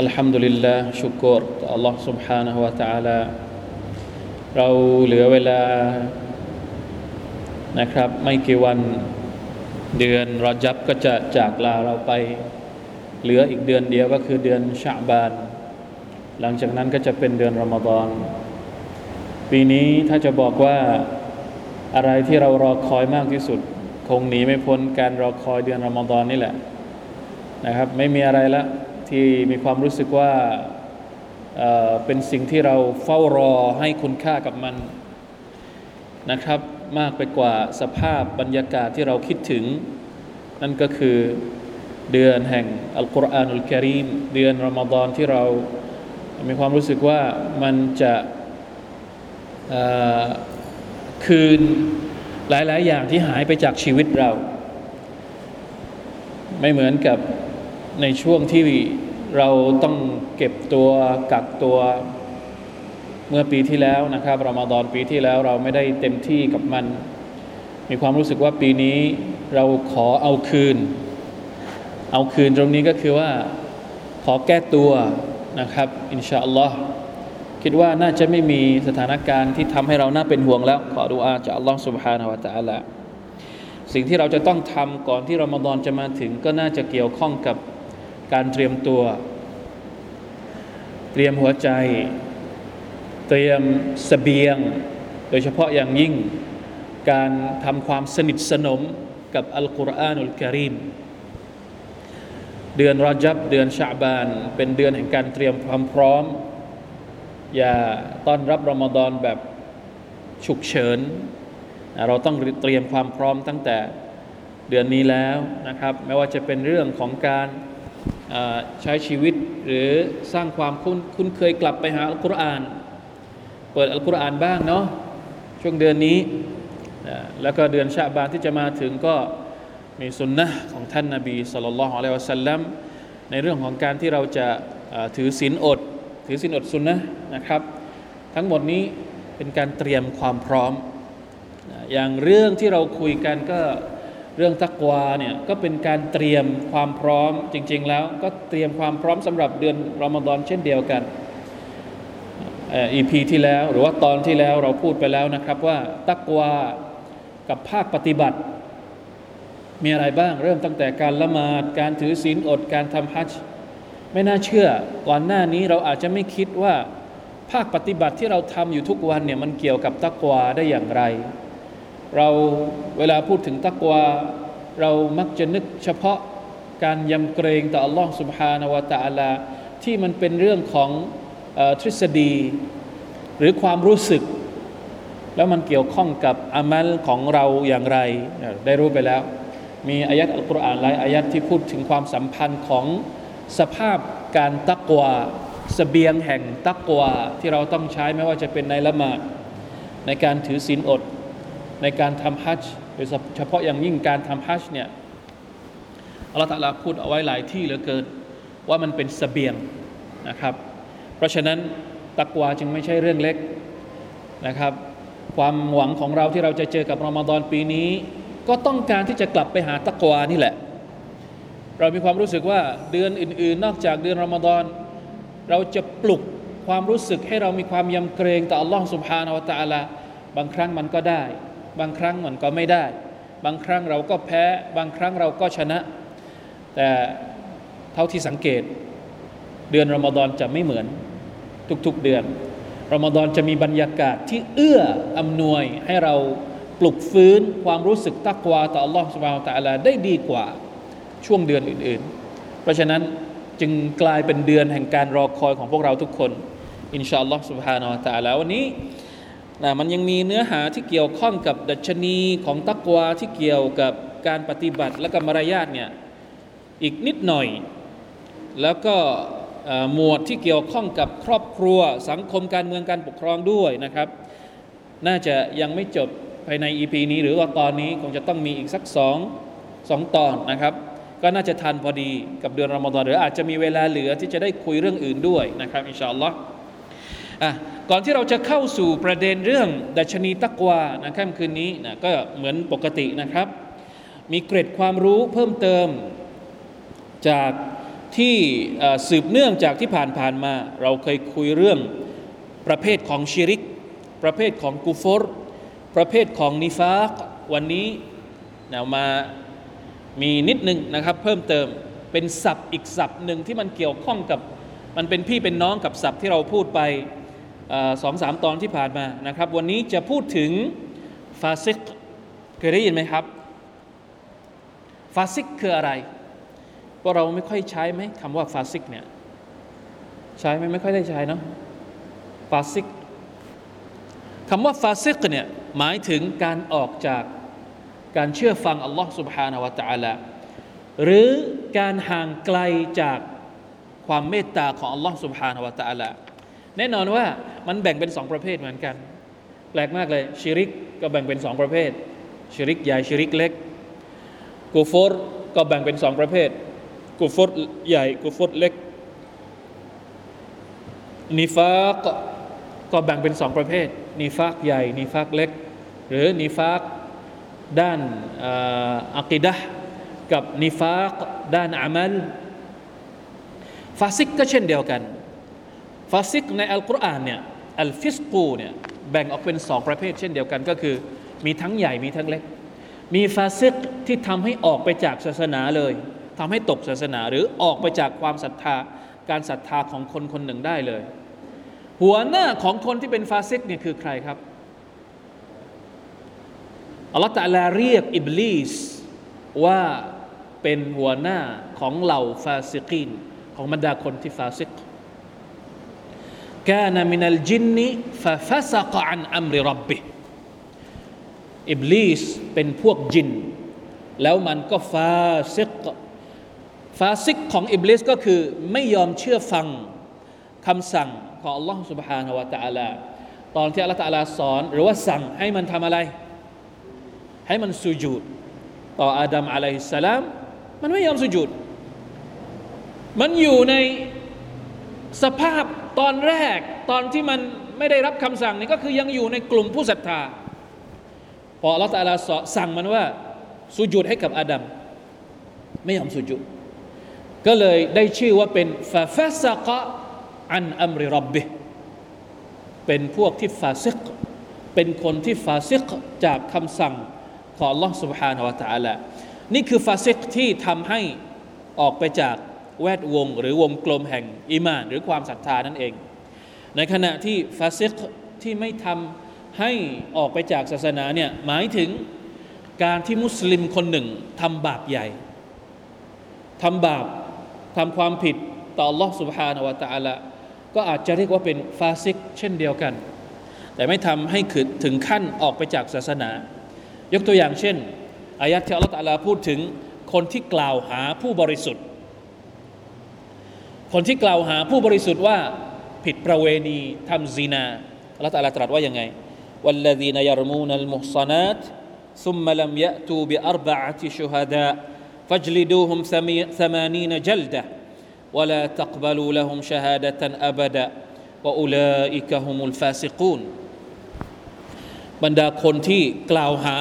อัลฮัมดุลิลลาห์ชุกรต่อ Allah سبحانه และ تعالى เราเหลือเวลานะครับ ไม่กี่วันเดือนรอจับก็จะจากลาเราไป เหลืออีกเดือนเดียวก็คือเดือนชาบาน หลังจากนั้นก็จะเป็นเดือนรอมฎอน ปีนี้ถ้าจะบอกว่าอะไรที่เรารอคอยมากที่สุด คงหนีไม่พ้นการรอคอยเดือนรอมฎอนนี่แหละนะครับ ไม่มีอะไรละ ที่มีความรู้สึกว่าเป็นสิ่งที่เราเฝ้ารอให้คุณค่ากับมันนะครับมากไปกว่าสภาพบรรยากาศที่เราคิดถึง นั่นก็คือเดือนแห่งอัลกุรอานุลกิริมเดือนรอมฎอนที่เรา มีความรู้สึกว่ามันจะคืนหลาย ๆ อย่างที่หายไปจากชีวิตเรา ไม่เหมือนกับ ในช่วงที่เราต้องเก็บตัวกักตัวเมื่อปีที่แล้วนะครับรอมฎอนปีที่แล้วเราไม่ได้เต็มที่กับมัน มีความรู้สึกว่าปีนี้เราขอเอาคืน เอาคืนตรงนี้ก็คือว่าขอแก้ตัวนะครับอินชาอัลลอฮ์คิดว่าน่าจะไม่มีสถานการณ์ที่ทำให้เราน่าเป็นห่วงแล้ว ขอดูอาจากอัลลอฮ์ سبحانه และ تعالى สิ่งที่เราจะต้องทำก่อนที่รอมฎอนจะมาถึง ก็น่าจะเกี่ยวข้องกับ การเตรียมตัว เตรียมหัวใจ เตรียมสเสบียง โดยเฉพาะอย่างยิ่งการทำความสนิทสนมกับอัลกุรอานุลกิริมเดือนรอจับเดือนชาบาน เป็นเดือนแห่งการเตรียมความพร้อม อย่าต้อนรับรอมฎอนแบบฉุกเฉิน เราต้องเตรียมความพร้อมตั้งแต่เดือนนี้แล้วนะครับ ไม่ว่าจะเป็นเรื่องของการ ใช้ชีวิตหรือสร้างความคุ้นคุ้นเคยกลับไปหาอัลกุรอาน เปิดอัลกุรอานบ้างเนาะช่วงเดือนนี้แล้วก็เดือนชาบานที่จะมาถึงก็มีสุนนะของท่านนาบีสุลต่านละฮ์อะลัยวะสัลลัมในเรื่องของการที่เราจะถือศีลอด ถือศีลอดสุนนะนะครับ ทั้งหมดนี้เป็นการเตรียมความพร้อม อย่างเรื่องที่เราคุยกันก็ เรื่องตักวาเนี่ยก็เป็นการเตรียมความพร้อมจริง ๆ แล้วก็เตรียมความพร้อมสำหรับเดือนรอมฎอนเช่นเดียวกันอีพีที่แล้วหรือว่าตอนที่แล้วเราพูดไปแล้วนะครับว่าตักวากับภาคปฏิบัติ มีอะไรบ้างเริ่มตั้งแต่การละหมาดการถือศีลอดการทำฮัจจ์ไม่น่าเชื่อก่อนหน้านี้เราอาจจะไม่คิดว่าภาคปฏิบัติที่เราทำอยู่ทุกวันเนี่ยมันเกี่ยวกับตักวาได้อย่างไร เราเวลาพูดถึงตักวาเรามักจะนึกเฉพาะการยำเกรงต่ออัลลอฮ์ سبحانه และ تعالى ที่มันเป็นเรื่องของทฤษฎี หรือความรู้สึก แล้วมันเกี่ยวข้องกับอามัลของเราอย่างไร ได้รู้ไปแล้ว มีอายัดอัลกุรอานหลายอายัดที่พูดถึงความสัมพันธ์ของสภาพการตักวาสเสบียงแห่งตักวาที่เราต้องใช้ไม่ว่าจะเป็นในละหมาดในการถือศีลอด ในการทำฮัจจ์โดยเฉพาะอย่างยิ่งการทำฮัจจ์เนี่ยอัลลอฮฺตะลาพูดเอาไว้หลายที่เหลือเกินว่ามันเป็นสเสบียงนะครับ เพราะฉะนั้นตักวาจึงไม่ใช่เรื่องเล็กนะครับ ความหวังของเราที่เราจะเจอกับรอมฎอนปีนี้ ก็ต้องการที่จะกลับไปหาตักวานี่แหละ เรามีความรู้สึกว่าเดือนอื่น ๆ นอกจากเดือนรอมฎอนเราจะปลุกความรู้สึกให้เรามีความยำเกรงต่ออัลลอฮฺสุบฮานาวะตะอาลาบางครั้งมันก็ได้ บางครั้งมันก็ไม่ได้ บางครั้งเราก็แพ้ บางครั้งเราก็ชนะ แต่เท่าที่สังเกต เดือนรอมฎอนจะไม่เหมือนทุกๆเดือน รอมฎอนจะมีบรรยากาศที่เอื้ออำนวยให้เราปลุกฟื้นความรู้สึกตักวาต่อ Allah سبحانه และ تعالى ได้ดีกว่าช่วงเดือนอื่นๆ เพราะฉะนั้นจึงกลายเป็นเดือนแห่งการรอคอยของพวกเราทุกคน อินชาอัลลอฮ์ سبحانه และ تعالى วันนี้ นะมันยังมีเนื้อหาที่เกี่ยวข้องกับดัชนีของตักวาที่เกี่ยวกับการปฏิบัติและกรรมารยาทเนี่ยอีกนิดหน่อย แล้วก็หมวดที่เกี่ยวข้องกับครอบครัวสังคมการเมืองการปกครองด้วยนะครับ น่าจะยังไม่จบภายใน EP นี้ หรือว่าตอนนี้คงจะต้องมีอีกสักสองสองตอนนะครับ ก็น่าจะทันพอดีกับเดือนรอมฎอนหรืออาจจะมีเวลาเหลือที่จะได้คุยเรื่องอื่นด้วยนะครับอินชาอัลลอฮ์ อะก่อนที่เราจะเข้าสู่ประเด็นเรื่องดัชนีตักวานะค่ำคืนนี้นะก็เหมือนปกตินะครับ มีเกร็ดความรู้เพิ่มเติมจากที่สืบเนื่องจากที่ผ่านๆมา เราเคยคุยเรื่องประเภทของชิริก ประเภทของกูฟอร์ประเภทของนิฟากวันนี้นะมามีนิดนึงนะครับเพิ่มเติมเป็นศัพท์อีกศัพท์หนึ่งที่มันเกี่ยวข้องกับมันเป็นพี่เป็นน้องกับศัพท์ที่เราพูดไป สองสามตอนที่ผ่านมานะครับ วันนี้จะพูดถึงฟาซิกเคยได้ยินไหมครับฟาซิกคืออะไรพวกเราไม่ค่อยใช้ไหมคำว่าฟาซิกเนี่ยใช้ไหมไม่ค่อยได้ใช้เนาะฟาซิกคำว่าฟาซิกเนี่ยหมายถึงการออกจากการเชื่อฟังอัลลอฮ์ سبحانه และ تعالى หรือการห่างไกลจากความเมตตาของอัลลอฮ์ سبحانه และ تعالى แน่นอนว่ามันแบ่งเป็นสองประเภทเหมือนกัน แปลกมากเลยชิริกก็แบ่งเป็นสองประเภทชิริกใหญ่ชิริกเล็กกูฟอร์ก็แบ่งเป็นสองประเภทกุฟอรใหญ่กุฟอรเล็กนิฟากก็แบ่งเป็นสองประเภทนิฟากใหญ่นิฟากเล็ก หรือนิฟากด้านอักิดะกับนิฟากด้านอามัลฟาซิกก็เช่นเดียวกัน ฟาซิกในอัลกุรอานเนี่ยالفسق เนี่ยแบ่งออกเป็นสองประเภทเช่นเดียวกันก็คือ มีทั้งใหญ่มีทั้งเล็ก มีฟาซิกที่ทำให้ออกไปจากศาสนาเลยทำให้ตกศาสนาหรือออกไปจากความศรัทธาการศรัทธาของคนคนหนึ่งได้เลย หัวหน้าของคนที่เป็นฟาซิกเนี่ยคือใครครับอัลลอฮฺตะลาเรียกอิบลิสว่าเป็นหัวหน้าของเหล่าฟาซิกินของบรรดาคนที่ฟาซิก กานามินัลจินนีฟาฟาซักอันอัมริรับบิอิบลิสเป็นพวกจิน แล้วมันก็ฟาซิกฟาซิกของอิบลิสก็คือไม่ยอมเชื่อฟังคำสั่งของอัลลอฮฺ سبحانه และ تعالى ตอนที่อัลลอฮฺ تعالى สอน หรือว่าสั่งให้มันทำอะไร ให้มันสุญูดต่ออาดัมอะลัยฮิสสลามมันไม่ยอมสุญูดมันอยู่ใน สภาพตอนแรก ตอนที่มันไม่ได้รับคำสั่งนี่ก็คือยังอยู่ในกลุ่มผู้ศรัทธาพออัลลอฮฺ تعالى สั่งมันว่าสุญูดให้กับอาดัมไม่ยอมสุญูดก็เลยได้ชื่อว่าเป็นฟาฟาซกะอันอัมริรับบิเป็นพวกที่ฟาซิกเป็นคนที่ฟาซิกจากคำสั่งของ Allah سبحانه และ تعالى นี่คือฟาซิกที่ทำให้ออกไปจาก แวดวงหรือวงกลมแห่งอิมาน หรือความศรัทธานั่นเอง ในขณะที่ฟาซิกที่ไม่ทำให้ออกไปจากศาสนาเนี่ยหมายถึงการที่มุสลิมคนหนึ่งทำบาปใหญ่ทำบาปทำความผิดต่อ Allah سبحانه และ تعالى ก็อาจจะเรียกว่าเป็นฟาซิกเช่นเดียวกัน แต่ไม่ทำให้ขถึงขั้นออกไปจากศาสนา ยกตัวอย่างเช่นอายัดที่อัลลอฮฺตะลาพูดถึงคนที่กล่าวหาผู้บริสุทธิ์ คนที่กล่าวหาผู้บริสุทธิ์ว่าผิดประเวณีทำซีนาอัลลอฮฺตะลาตรัสว่ายังไง والذين يرمون المحصنات ثم لم يأتوا بأربعة شهداء فاجلدوهم ثمانين جلدة ولا تقبلوا لهم شهادة أبدا وأولئك هم الفاسقون บรรดาคนที่กล่าวหา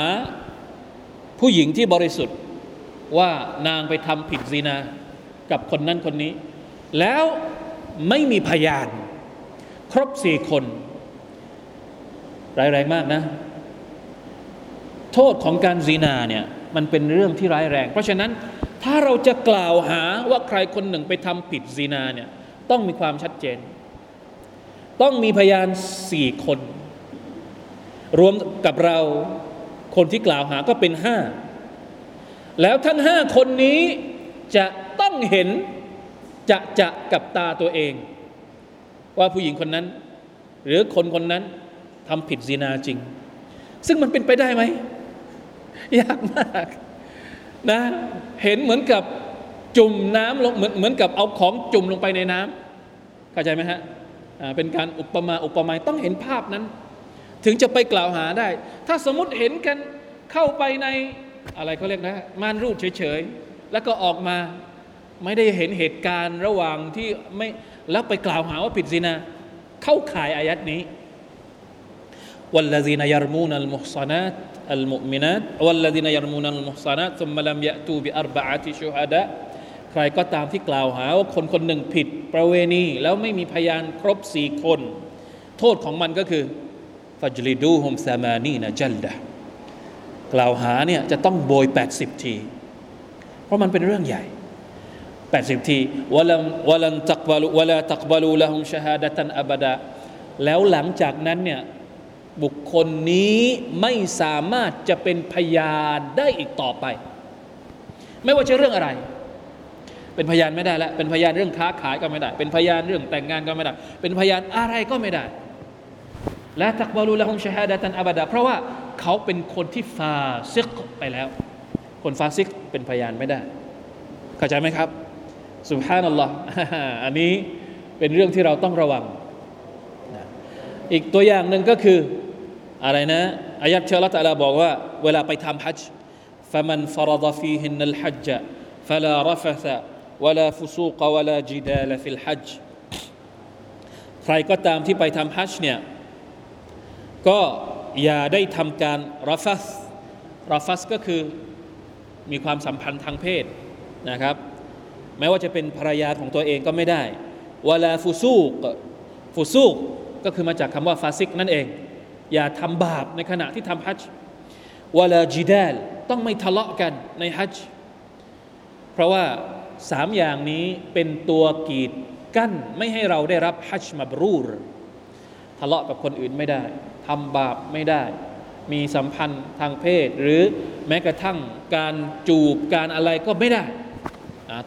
ผู้หญิงที่บริสุทธิ์ว่านางไปทำผิดซีนา กับคนนั้นคนนี้ แล้วไม่มีพยาน ครบสี่คนร้ายแรงมากนะ โทษของการซีนาเนี่ยมันเป็นเรื่องที่ร้ายแรง เพราะฉะนั้นถ้าเราจะกล่าวหาว่าใครคนหนึ่งไปทำผิดซีนาเนี่ยต้องมีความชัดเจน ต้องมีพยานสี่คน รวมกับเราคนที่กล่าวหาก็เป็นห้าแล้วทั้งห้าคนนี้จะต้องเห็น จะจะกับตาตัวเอง ว่าผู้หญิงคนนั้น หรือคนคนนั้นทำผิดซีนาจริง ซึ่งมันเป็นไปได้ไหมยากมากนะเห็นเหมือนกับจุ่มน้ำลงเหมือนเหมือนกับเอาของจุ่มลงไปในน้ำเข้าใจไหมฮะเป็นการอุปมาอุปไมยต้องเห็นภาพนั้น ถึงจะไปกล่าวหาได้ ถ้าสมมติเห็นกันเข้าไปในอะไรเขาเรียกนะม่านรูดเฉยๆ แล้วก็ออกมา ไม่ได้เห็นเหตุการณ์ระหว่างที่ไม่แล้วไปกล่าวหาว่าผิดซินาเข้าข่ายอายัดนี้ والذين يرمون المحصنات المؤمنات والذين يرمون المحصنات ثم لم يأتوا بأربعة شهداء ใครก็ตามที่กล่าวหาว่าคนคนหนึ่งผิดประเวณี แล้วไม่มีพยานครบสี่คน โทษของมันก็คือฟัจลิดูฮุมซามานีนะจัลดะกล่าวหาเนี่ยจะต้องโบย 80 ที เพราะมันเป็นเรื่องใหญ่ 80 ทีวะลันวะลันตักบาลุวะลาตักบาลูละฮุมชะฮาดะตันอบดาแล้วหลังจากนั้นเนี่ยบุคคลนี้ไม่สามารถจะเป็นพยานได้อีกต่อไป ไม่ว่าจะเรื่องอะไร เป็นพยานไม่ได้แล้วเป็นพยานเรื่องค้าขายก็ไม่ได้ เป็นพยานเรื่องแต่งงานก็ไม่ได้ เป็นพยานอะไรก็ไม่ได้และตักบาลูละฮุมชะฮาดะตันอบดาเพราะว่าเขาเป็นคนที่ฟาซิกไปแล้ว คนฟาซิกเป็นพยานไม่ได้ เข้าใจไหมครับ สุบฮานัลลอฮ์อันนี้เป็นเรื่องที่เราต้องระวัง อีกตัวอย่างหนึ่งก็คืออะไรนะอายัดเชลตะลาบอกว่า เวลาไปทำฮัจจ์ فمن فرض فيهن الحج فلا رفث ولا فسوق ولا جدال في الحج ใครก็ตามที่ไปทำฮัจจ์เนี่ยก็อย่าได้ทำการรัฟัสรัฟัสก็คือมีความสัมพันธ์ทางเพศนะครับ แม้ว่าจะเป็นภรรยาของตัวเองก็ไม่ได้วลาฟุซูกฟุซูกก็คือมาจากคำว่าฟาซิกนั่นเอง อย่าทำบาปในขณะที่ทำฮัจจ์วลาจิดาลต้องไม่ทะเลาะกันในฮัจจ์เพราะว่าสามอย่างนี้เป็นตัวกีดกั้นไม่ให้เราได้รับฮัจจ์มาบรูรทะเลาะกับคนอื่นไม่ได้ทำบาปไม่ได้ มีสัมพันธ์ทางเพศ หรือแม้กระทั่งการจูบการอะไรก็ไม่ได้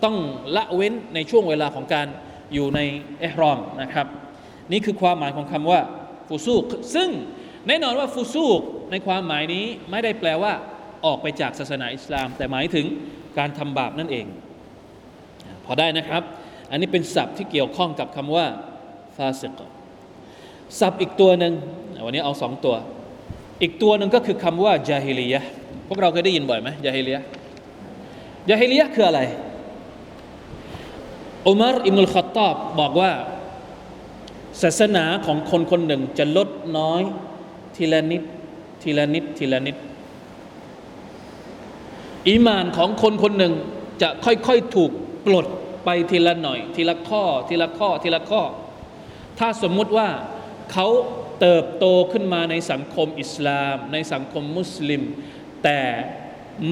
ต้องละเว้นในช่วงเวลาของการอยู่ในเอฮรอมนะครับ นี่คือความหมายของคำว่าฟูซูกซึ่งแน่นอนว่าฟูซูกในความหมายนี้ไม่ได้แปลว่าออกไปจากศาสนาอิสลาม แต่หมายถึงการทำบาปนั่นเอง พอได้นะครับ อันนี้เป็นศัพท์ที่เกี่ยวข้องกับคำว่าฟาสิกศัพท์อีกตัวหนึ่งวันนี้เอาสองตัว อีกตัวหนึ่งก็คือคำว่าจาฮิลียะพวกเราเคยได้ยินบ่อยไหมจาฮิลียะจาฮิลียะคืออะไร อุมารอิมุลขัตตอบบอกว่า ศาสนาของคนคนหนึ่งจะลดน้อย ทีละนิด ทีละนิด ทีละนิด อีมานของคนคนหนึ่งจะค่อยๆถูกปลดไปทีละหน่อย ทีละข้อ ทีละข้อ ทีละข้อ ถ้าสมมุติว่าเขาเติบโตขึ้นมาในสังคมอิสลาม ในสังคมมุสลิม แต่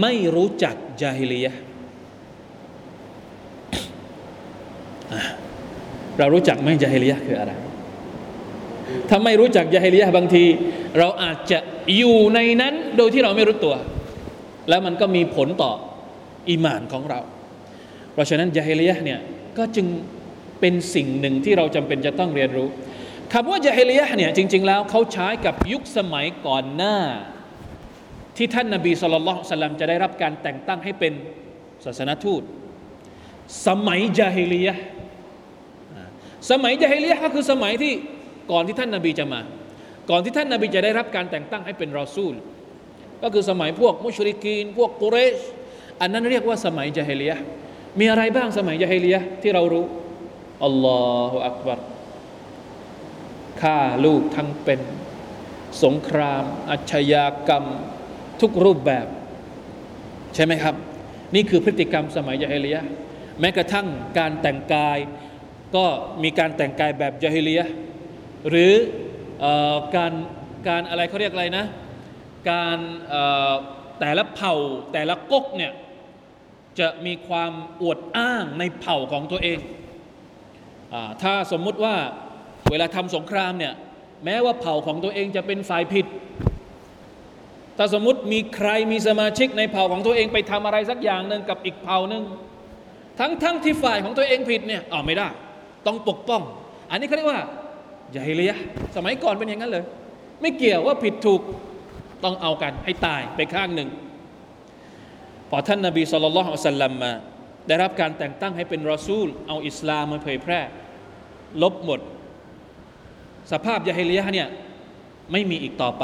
ไม่รู้จักจาฮิลียะ เรารู้จักไหมจาฮิลียะคืออะไร ถ้าไม่รู้จักจาฮิลียะบางที เราอาจจะอยู่ในนั้นโดยที่เราไม่รู้ตัว แล้วมันก็มีผลต่ออีมานของเรา เพราะฉะนั้นจาฮิลียะเนี่ยก็จึงเป็นสิ่งหนึ่งที่เราจำเป็นจะต้องเรียนรู้คำว่าจาฮิลียะเนี่ยจริง ๆ แล้วเขาใช้กับยุคสมัยก่อนหน้า ที่ท่านนาบีสุลต่านสลัมจะได้รับการแต่งตั้งให้เป็นศาสนทูต สมัยจาฮิลียะ สมัยจาฮิลียะก็คือสมัยที่ก่อนที่ท่านนาบีจะมา ก่อนที่ท่านนาบีจะได้รับการแต่งตั้งให้เป็นรอซูล ก็คือสมัยพวกมุชริกีน พวกกุเรช อันนั้นเรียกว่าสมัยจาฮิลียะมีอะไรบ้างสมัยจาฮิลียะที่เรารู้อัลลอฮฺอักบัรฆ่าลูกทั้งเป็นสงครามอาชญากรรมทุกรูปแบบ ใช่ไหมครับ นี่คือพฤติกรรมสมัยยาฮิลียะแม้กระทั่งการแต่งกาย ก็มีการแต่งกายแบบยาฮิเลียหรืออการการอะไรเขาเรียกอะไรนะ การแต่ละเผ่าแต่ละก๊กเนี่ยจะมีความอวดอ้างในเผ่าของตัวเองอถ้าสมมุติว่าเวลาทำสงครามเนี่ยแม้ว่าเผ่าของตัวเองจะเป็นฝ่ายผิด ถ้าสมมติมีใครมีสมาชิกในเผ่าของตัวเองไปทำอะไรสักอย่างหนึ่งกับอีกเผ่าหนึ่งทั้งทั้งที่ฝ่ายของตัวเองผิดเนี่ยอ๋อไม่ได้ ต้องปกป้อง อันนี้เขาเรียกว่ายาฮิเลียสมัยก่อนเป็นอย่างนั้นเลย ไม่เกี่ยวว่าผิดถูกต้องเอากันให้ตายไปข้างหนึ่ง พอท่านนาบีสุลต่านละสัลลัมมาได้รับการแต่งตั้งให้เป็นรอซูล เอาอิสลามมาเผยแพร่ ลบหมด สภาพยาฮิเลียเนี่ยไม่มีอีกต่อไป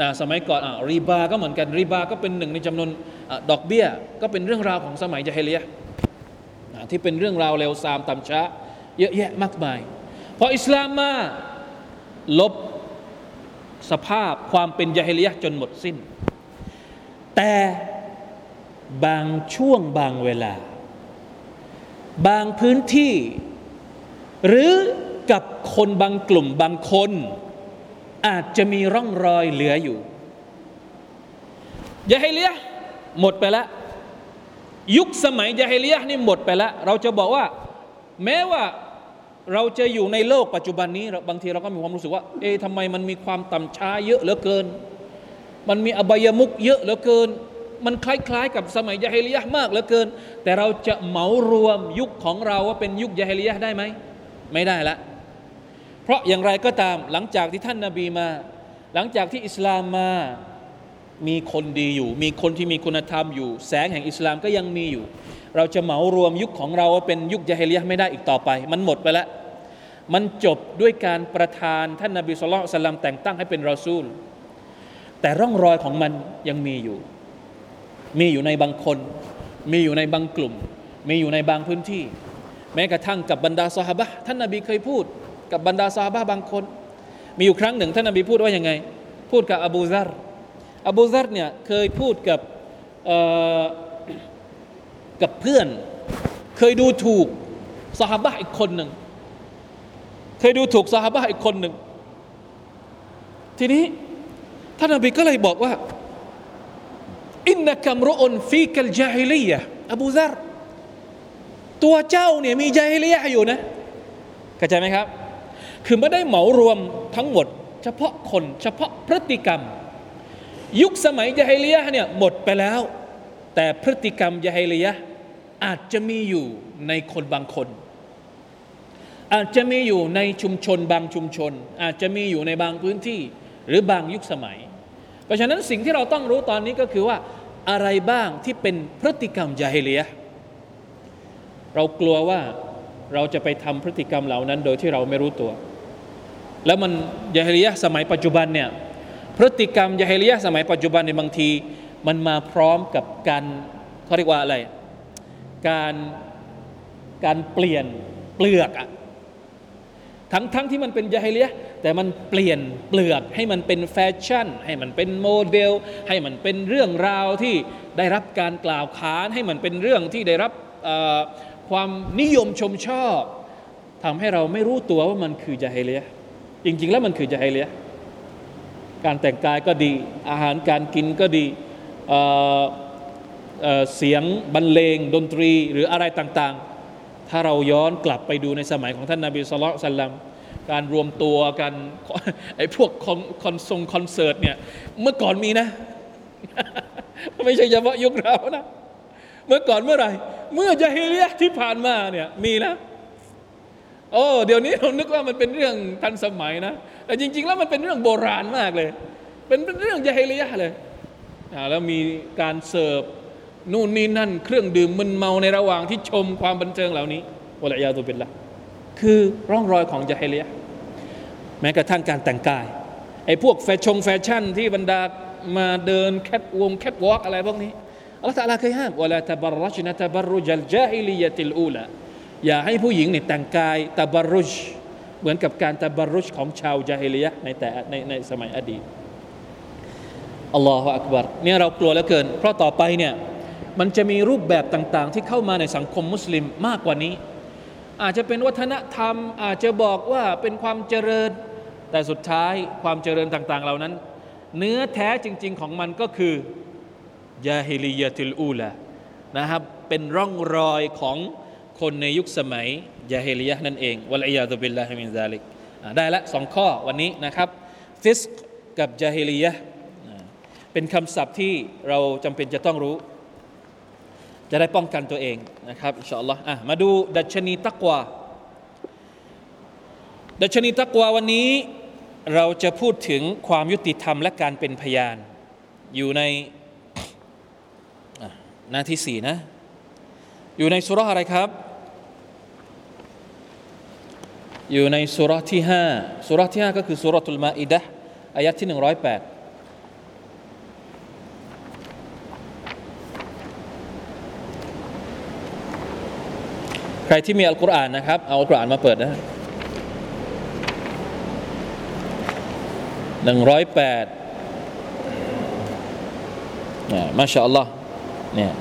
นะสมัยก่อนอะรีบา ก็เหมือนกัน รีบา ก็เป็นหนึ่งในจำนวนอดอกเบี้ย ก็เป็นเรื่องราวของสมัยยาฮิเลียนะที่เป็นเรื่องราวเลวทรามต่ำช้า เยอะแยะมากมายพออิสลามมาลบสภาพความเป็นยาฮิเลียจนหมดสิ้น แต่บางช่วงบางเวลา บางพื้นที่ หรือกับคนบางกลุ่มบางคน อาจจะมีร่องรอยเหลืออยู่ยาฮิเลียหมดไปแล้วยุคสมัยยาฮิเลียนี่หมดไปแล้ว เราจะบอกว่า แม้ว่า เราจะอยู่ในโลกปัจจุบันนี้บางทีเราก็มีความรู้สึกว่า เอ๊ะทำไมมันมีความต่ำช้าเยอะเหลือเกิน มันมีอบายมุกเยอะเหลือเกิน มันคล้ายๆ กับสมัยยาฮิลียะมากเหลือเกิน แต่เราจะเหมารวมยุคของเราว่าเป็นยุคยาฮิลียะได้ไหม ไม่ได้ละ เพราะอย่างไรก็ตามหลังจากที่ท่านนาบีมา หลังจากที่อิสลามมา มีคนดีอยู่ มีคนที่มีคุณธรรมอยู่ แสงแห่งอิสลามก็ยังมีอยู่ เราจะเหมารวมยุคของเราว่าเป็นยุคยาฮิลียะไม่ได้อีกต่อไป มันหมดไปแล้ว มันจบด้วยการประทานท่านนาบีสุลต่านแต่งตั้งให้เป็นรอซูล แต่ร่องรอยของมันยังมีอยู่ มีอยู่ในบางคน มีอยู่ในบางกลุ่ม มีอยู่ในบางพื้นที่ แม้กระทั่งกับบรรดาสหบะท่านนาบีเคยพูด กับบรรดาสหบะบางคน มีอยู่ครั้งหนึ่ง ท่านนาบีพูดว่ายังไง พูดกับอบูซารอบูซารเนี่ยเคยพูดกับ กับเพื่อน เคยดูถูกสหบะอีกคนหนึ่ง เคยดูถูกสหบะอีกคนหนึ่ง ทีนี้ท่านอบีก็เลยบอกว่าอินนักัมรุอนฟีกัลจาฮิลียะอบูซารตัวเจ้าเนี่ยมีจาฮิลียะอยู่นะเข้าใจไหมครับ คือไม่ได้เหมารวมทั้งหมด เฉพาะคนเฉพาะพฤติกรรม ยุคสมัยยาฮิลียะเนี่ยหมดไปแล้ว แต่พฤติกรรมยาฮิลียะ อาจจะมีอยู่ในคนบางคน อาจจะมีอยู่ในชุมชนบางชุมชน อาจจะมีอยู่ในบางพื้นที่หรือบางยุคสมัย เพราะฉะนั้นสิ่งที่เราต้องรู้ตอนนี้ก็คือว่าอะไรบ้างที่เป็นพฤติกรรมยาฮิเลียเรากลัวว่าเราจะไปทำพฤติกรรมเหล่านั้นโดยที่เราไม่รู้ตัว แล้วมันยาฮิเลียสมัยปัจจุบันเนี่ยพฤติกรรมยาฮิเลียสมัยปัจจุบันในบางที มันมาพร้อมกับการเขาเรียกว่าอะไร การการเปลี่ยนเปลือกอะทั้งทั้งที่มันเป็นยาฮิเลียแต่มันเปลี่ยนเปลือกให้มันเป็นแฟชั่น ให้มันเป็นโมเดล ให้มันเป็นเรื่องราวที่ได้รับการกล่าวขาน ให้มันเป็นเรื่องที่ได้รับความนิยมชมชอบทำให้เราไม่รู้ตัวว่ามันคือยาฮิเลียจริง ๆ แล้วมันคือยาฮิเลียการแต่งกายก็ดี อาหารการกินก็ดี เสียงบรรเลงดนตรีหรืออะไรต่างๆ ถ้าเราย้อนกลับไปดูในสมัยของท่านนาบีสุลต่านการรวมตัวกันไอ้พวกคอนทรงคอนเสิร์ตเนี่ยเมื่อก่อนมีนะ ไม่ใช่เฉพาะยุคเรานะ เมื่อก่อนเมื่อไหร่ เมื่อจาฮิเลียที่ผ่านมาเนี่ยมีนะโอ้เดี๋ยวนี้เรานึกว่ามันเป็นเรื่องทันสมัยนะ แต่จริง ๆ แล้วมันเป็นเรื่องโบราณมากเลย เป็นเรื่องจาฮิเลียเลยแล้วมีการเสิร์ฟ นู่นนี่นั่น เครื่องดื่มมึนเมาในระหว่างที่ชมความบันเทิงเหล่านี้والعياذ باللهคือร่องรอยของยาฮิเลียแม้กระทั่งการแต่งกายไอ้พวกแฟชั่นแฟชั่นที่บรรดามาเดินแคทวอล์กแคทวอล์กอะไรพวกนี้อัลลอฮฺตะลาเคยห้ามولا تبرجن تبرج الجاهلية الأولىอย่าให้ผู้หญิงเนี่ยแต่งกาย تبرج เหมือนกับการ تبرج ของชาวจาฮิลียะในแต่ในในสมัยอดีตالله أكبرเนี่ยเรากลัวเหลือเกิน เพราะต่อไปเนี่ย มันจะมีรูปแบบต่างๆ ที่เข้ามาในสังคมมุสลิมมากกว่านี้ อาจจะเป็นวัฒนธรรม อาจจะบอกว่าเป็นความเจริญ แต่สุดท้ายความเจริญต่างๆ เหล่านั้น เนื้อแท้จริง ๆ ของมันก็คือالجاهلية الأولىนะครับเป็นร่องรอยของคนในยุคสมัยยาฮิลียะนั่นเองوالعياذ بالله من ذلكได้ละสองข้อวันนี้นะครับفسق กับจาฮิลียะเป็นคำศัพท์ที่เราจำเป็นจะต้องรู้ จะได้ป้องกันตัวเองนะครับอินชาอัลลอฮ์อะมาดูดัชนีตักวาดัชนีตักวาวันนี้เราจะพูดถึงความยุติธรรมและการเป็นพยาน อยู่ในหน้าที่สี่นะ อยู่ในสุรอะไรครับ อยู่ในสุรที่ห้าสุรที่ห้าก็คือสุรทุลมาอิดะอายัดที่หนึ่งร้อยแปด ใครที่มีอัลกุรอานนะครับ เอาอัลกุรอานมาเปิดนะหนึ่งร้อยแปดเนี่ยมาชาอัลลอฮ์เนี่ย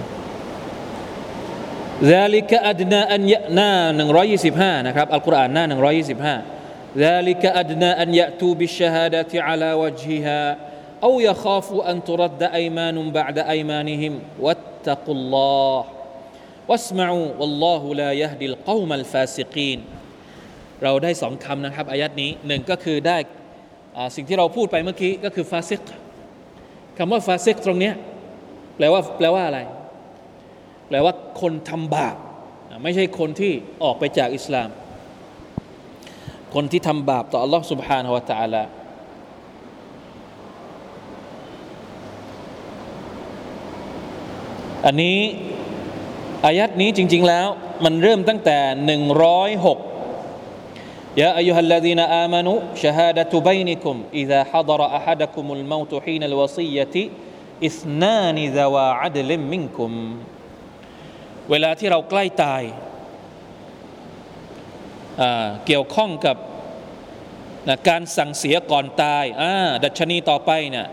ذلك أدنى أن يأنا 125นะครับอัลกุรอานหน้า125 ذلك أدنى أن يأتوا بالشهادة على وجهها أو يخافوا أن ترد أيمان بعد أيمانهم واتقوا الله واسمعوا والله لا يهدي القوم الفاسقين เราได้สองคำนะครับอายัดนี้หนึ่งก็คือได้สิ่งที่เราพูดไปเมื่อกี้ก็คือฟาซิกคำว่าฟาซิกตรงนี้แปลว่าแปลว่าอะไรแปลว่าคนทำบาปไม่ใช่คนที่ออกไปจากอิสลาม คนที่ทำบาปต่อ Allah سبحانه และ تعالى อันนี้ อายัดนี้จริง ๆ แล้ว มันเริ่มตั้งแต่ 106ยาอายุฮัลลาดีนอามานุชฮาดะตุบัยนิคุมอิดะฮัดรอะฮัดะคุมุลมาวตุฮีนัลวซียะติอิสนานิดะวาอัดลิมมินคุมเวลาที่เราใกล้ตายเกี่ยวข้องกับนะการสั่งเสียก่อนตายดัชนีต่อไปเนี่ย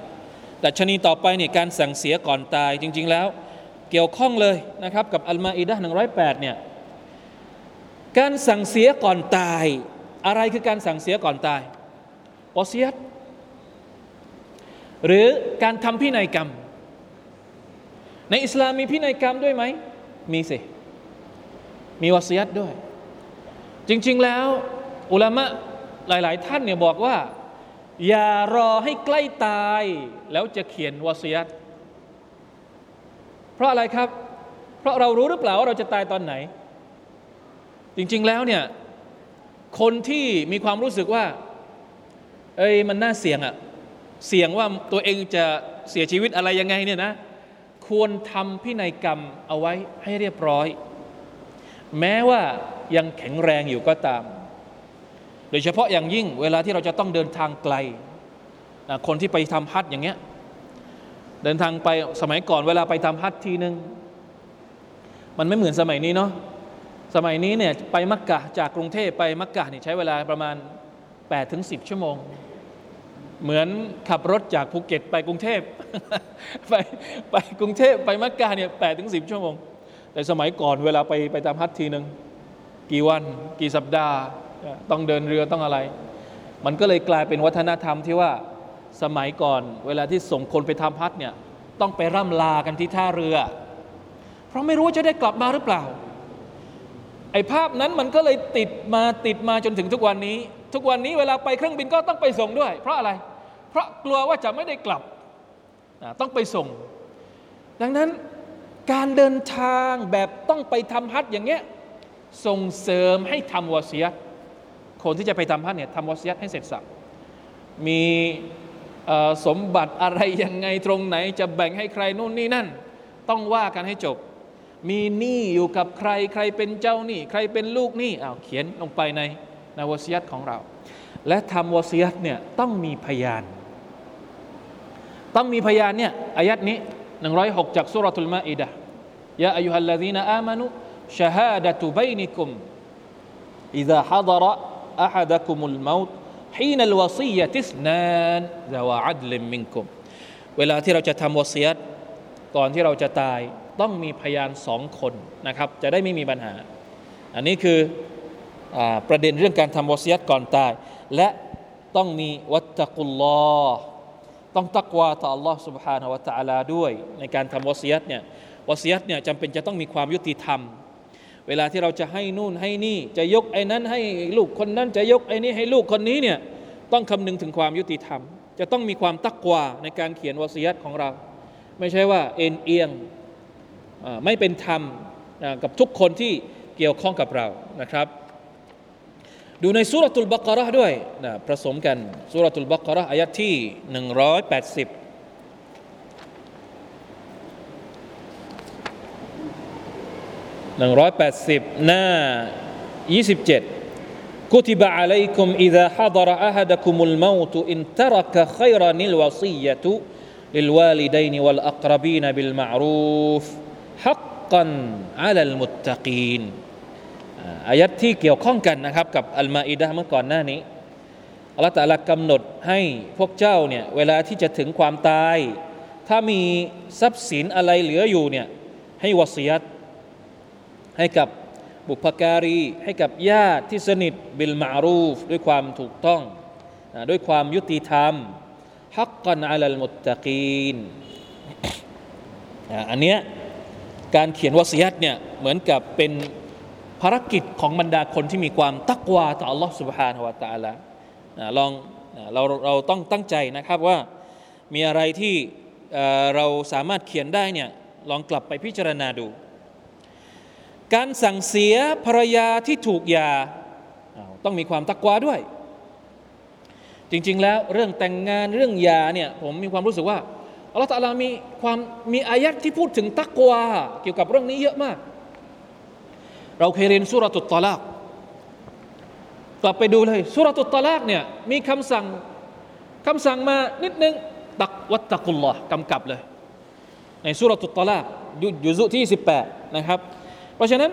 ดัชนีต่อไปเนี่ยการสั่งเสียก่อนตายจริง ๆ แล้ว เกี่ยวข้องเลยนะครับกับอัลมาอิดะหนึ่งร้อยแปดเนี่ยการสั่งเสียก่อนตาย อะไรคือการสั่งเสียก่อนตายวอซียตหรือการทำพินัยกรรม ในอิสลามมีพินัยกรรมด้วยไหม มีสิ มีวาสียตด้วย จริง ๆแล้ว อุลามะหลาย ๆ ท่านเนี่ยบอกว่า อย่ารอให้ใกล้ตาย แล้วจะเขียนวาสียต เพราะอะไรครับ เพราะเรารู้หรือเปล่าว่าเราจะตายตอนไหน จริงๆแล้วเนี่ยคนที่มีความรู้สึกว่า เอ้ยมันน่าเสี่ยงอะเสี่ยงว่าตัวเองจะเสียชีวิตอะไรยังไงเนี่ยนะควรทำพินัยกรรมเอาไว้ให้เรียบร้อย แม้ว่ายังแข็งแรงอยู่ก็ตาม โดยเฉพาะอย่างยิ่งเวลาที่เราจะต้องเดินทางไกล คนที่ไปทำพัดอย่างเงี้ย เดินทางไปสมัยก่อนเวลาไปทำพัดทีนึง มันไม่เหมือนสมัยนี้เนาะสมัยนี้เนี่ยไปมักกะจากกรุงเทพไปมักกะนี่ใช้เวลาประมาณ8ถึง10 ชั่วโมง เหมือนขับรถจากภูเก็ตไปกรุงเทพไปไปกรุงเทพไปมักกะเนี่ยแปดถึงสิบชั่วโมง แต่สมัยก่อนเวลาไปไปตามฮัททีหนึ่งกี่วันกี่สัปดาห์ ต้องเดินเรือต้องอะไร มันก็เลยกลายเป็นวัฒนธรรมที่ว่า สมัยก่อน เวลาที่ส่งคนไปทำพัดเนี่ยต้องไปร่ำลากันที่ท่าเรือ เพราะไม่รู้ว่าจะได้กลับมาหรือเปล่า ไอ้ภาพนั้นมันก็เลยติดมาติดมาจนถึงทุกวันนี้ ทุกวันนี้เวลาไปเครื่องบินก็ต้องไปส่งด้วย เพราะอะไร เพราะกลัวว่าจะไม่ได้กลับต้องไปส่ง ดังนั้นการเดินทางแบบต้องไปทำฮัทอย่างเงี้ยส่งเสริมให้ทำวอซียตคนที่จะไปทำฮัทเนี่ยทำวอซียตให้เสร็จสับมี สมบัติอะไรยังไงตรงไหน จะแบ่งให้ใครนู่นนี่นั่น ต้องว่ากันให้จบ มีหนี้อยู่กับใครใครเป็นเจ้าหนี้ใครเป็นลูกหนี้อ้าวเขียนลงไปในในวอซียตของเรา และทำวอซียตเนี่ยต้องมีพยานต้องมีพยานเนี่ยอายัดนี้106จากสุรทูลมาอิดะยาอายุฮัลลาดีนอามานุชฮาดะตุบัยนิคุม إذا حضر أحدكم الموت حين الوصية اثنان ذو عدل منكم เวลาที่เราจะทำวอซียตก่อนที่เราจะตายต้องมีพยานสองคนนะครับ จะได้ไม่มีปัญหา อันนี้คืออประเด็นเรื่องการทำวอซียตก่อนตาย และต้องมีวัตตะกุลลอฮ์ต้องตักวาต่อ Allah سبحانه และ تعالى ด้วย ในการทำวอซียตเนี่ยวอซียตเนี่ยจำเป็นจะต้องมีความยุติธรรม เวลาที่เราจะให้นู่นให้นี่ จะยกไอ้นั้นให้ลูกคนนั้น จะยกไอ้นี้ให้ลูกคนนี้เนี่ยต้องคำนึงถึงความยุติธรรม จะต้องมีความตักกว่าในการเขียนวสียัตของเรา ไม่ใช่ว่าเอ็นเอียงไม่เป็นธรรมกับทุกคนที่เกี่ยวข้องกับเรานะครับดูในสุรทูลบักระด้วยนะผสมกันสุรทูลบักระอายัดที่ 180 180 หน้า 27กุติบะอะลัยกุมอิดะฮะดรอะฮัดะคุมุลเมาตุอินตรักะขัยรานิลวาซียะตุลิลวาลิดัยนวัลอักรบีนบิลมารูฟฮักกันอัลลมุอายัดที่เกี่ยวข้องกันนะครับกับอัลมาอิดะเมื่อก่อนหน้านี้อัลลอฮฺตะลากำหนดให้พวกเจ้าเนี่ยเวลาที่จะถึงความตาย ถ้ามีทรัพย์สินอะไรเหลืออยู่เนี่ยให้วสียต ให้กับบุพการีให้กับญาติที่สนิทบิลมารูฟด้วยความถูกต้องด้วยความยุติธรรมฮักกันอัลลมุตตะกีนอันเนี้ยการเขียนวสียัตเนี่ยเหมือนกับเป็นภารกิจของบรรดาคนที่มีความตักวาต่อ Allah سبحانه และ تعالى ลองเราเราต้องตั้งใจนะครับว่ามีอะไรที่เราสามารถเขียนได้เนี่ยลองกลับไปพิจารณาดู การสั่งเสียภรรยาที่ถูกยาต้องมีความตักกวาด้วย จริง ๆ แล้วเรื่องแต่งงานเรื่องยาเนี่ยผมมีความรู้สึกว่าอัลลอฮฺตะลามีความมีอายัดที่พูดถึงตักกวาเกี่ยวกับเรื่องนี้เยอะมาก เราเคยเรียนสุรตุตตะลากกลับไปดูเลยสุรตุตตะลากเนี่ยมีคำสั่งคำสั่งมานิดนึงตักวัตตะกุลลอฮ์กำกับเลย ในสุรตุตตะลากยุซุที่ 18 นะครับ เพราะฉะนั้น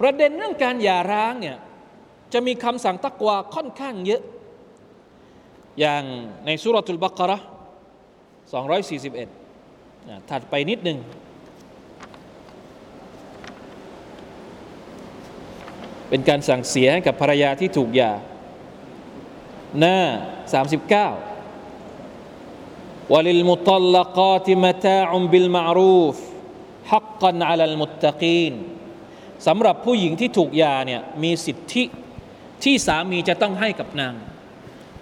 ประเด็นเรื่องการหย่าร้างเนี่ยจะมีคำสั่งตักวาค่อนข้างเยอะ อย่างในสุรทูลบักระ241ถัดไปนิดหนึ่งเป็นการสั่งเสียให้กับภรรยาที่ถูกหย่าหน้า 39 وللمطلقات متاع بالمعروف حقا على المتقين สำหรับผู้หญิงที่ถูกยาเนี่ยมีสิทธิที่สามีจะต้องให้กับนาง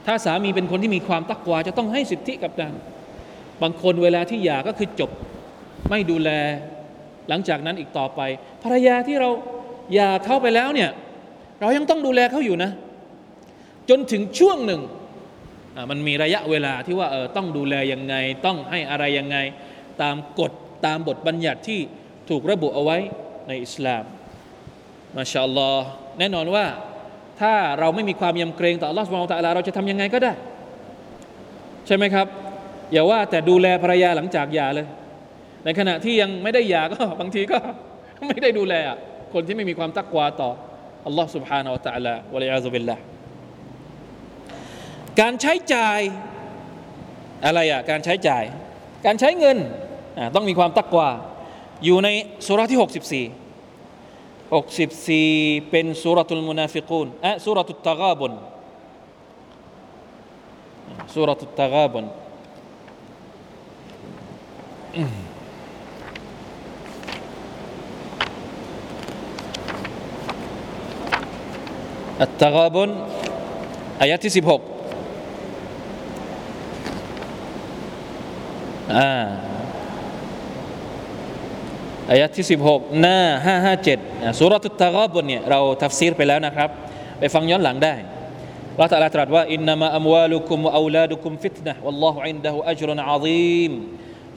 ถ้าสามีเป็นคนที่มีความตักวาจะต้องให้สิทธิกับนาง บางคนเวลาที่ยาก็คือจบไม่ดูแล หลังจากนั้นอีกต่อไป ภรรยาที่เรายาเข้าไปแล้วเนี่ยเรายังต้องดูแลเขาอยู่นะ จนถึงช่วงหนึ่งมันมีระยะเวลาที่ว่าเออต้องดูแลยังไง ต้องให้อะไรยังไง ตามกฎตามบทบัญญัติที่ถูกระบุเอาไว้ในอิสลาม มาชาอัลลอแน่นอนว่าถ้าเราไม่มีความยำเกรงต่ออัลลอฮ์สุบฮานตะลาเราจะทำยังไงก็ได้ ใช่ไหมครับ อย่าว่าแต่ดูแลภรรยาหลังจากหย่าเลย ในขณะที่ยังไม่ได้หย่าก็บางทีก็ไม่ได้ดูแล คนที่ไม่มีความตักวาต่ออัลลอฮ์ سبحانه และ تعالى วะลัยอาซุบิลละการใช้จ่ายอะไรอะการใช้จ่าย การใช้เงินต้องมีความตักวาอยู่ในสุรที่ 64 64 เป็นสุรทูลมุนาฟิกูนอะสุรทุตตะกาบุนสุรทุตตะกาบุนอัตตะกาบุนอายะที่ 16อ่า อายะที่ 16 หน้า 557สุรทุตตะกอบนเนี่ยเราทัฟซีรไปแล้วนะครับ ไปฟังย้อนหลังได้เราตรัสตรัสว่าอินนามะอัมวาลุคุมอูลาดุคุมฟิตนะวัลลอฮุอินดะฮุอัจรุนอาซีม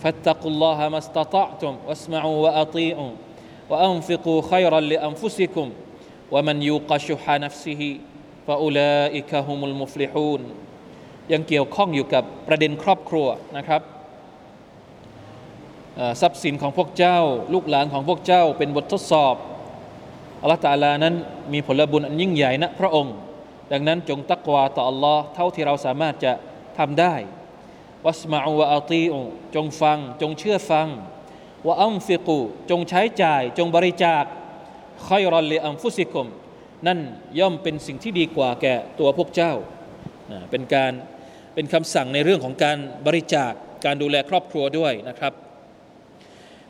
فاتقوا الله ما استطعتم واسمعوا وأطيعوا وأنفقوا خيرا لأنفسكم ومن يوق شح نفسه فأولئك هم المفلحون ยังเกี่ยวข้องอยู่กับประเด็นครอบครัวนะครับ ทรัพย์สินของพวกเจ้า ลูกหลานของพวกเจ้า เป็นบททดสอบอัลลอฮฺตาลานั้นมีผลบุญอันยิ่งใหญ่นะพระองค์ ดังนั้นจงตักวาต่ออัลลอฮ์เท่าที่เราสามารถจะทำได้วัสมาอูวะอัตีอูจงฟัง จงเชื่อฟังวะอัมฟิกูจงใช้จ่าย จงบริจาคคอยรอนเลอัมฟุสิกุม นั่นย่อมเป็นสิ่งที่ดีกว่าแก่ตัวพวกเจ้า เป็นการเป็นคำสั่งในเรื่องของการบริจาคการดูแลครอบครัวด้วยนะครับ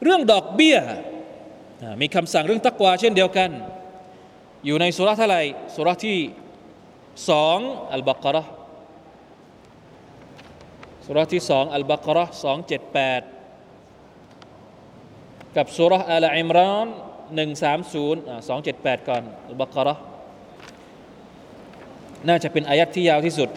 เรื่องดอกเบี้ยมีคำสั่งเรื่องตักวาเช่นเดียวกัน อยู่ในสุราเท่าไรสุราที่สองอัลบากรห์สุราที่สองอัลบากรห์สองเจ็ดแปดกับสุราอัลอิมรานหนึ่งสามศูนย์สองเจ็ดแปดก่อนอัลบากรห์น่าจะเป็นอายัดที่ยาวที่สุด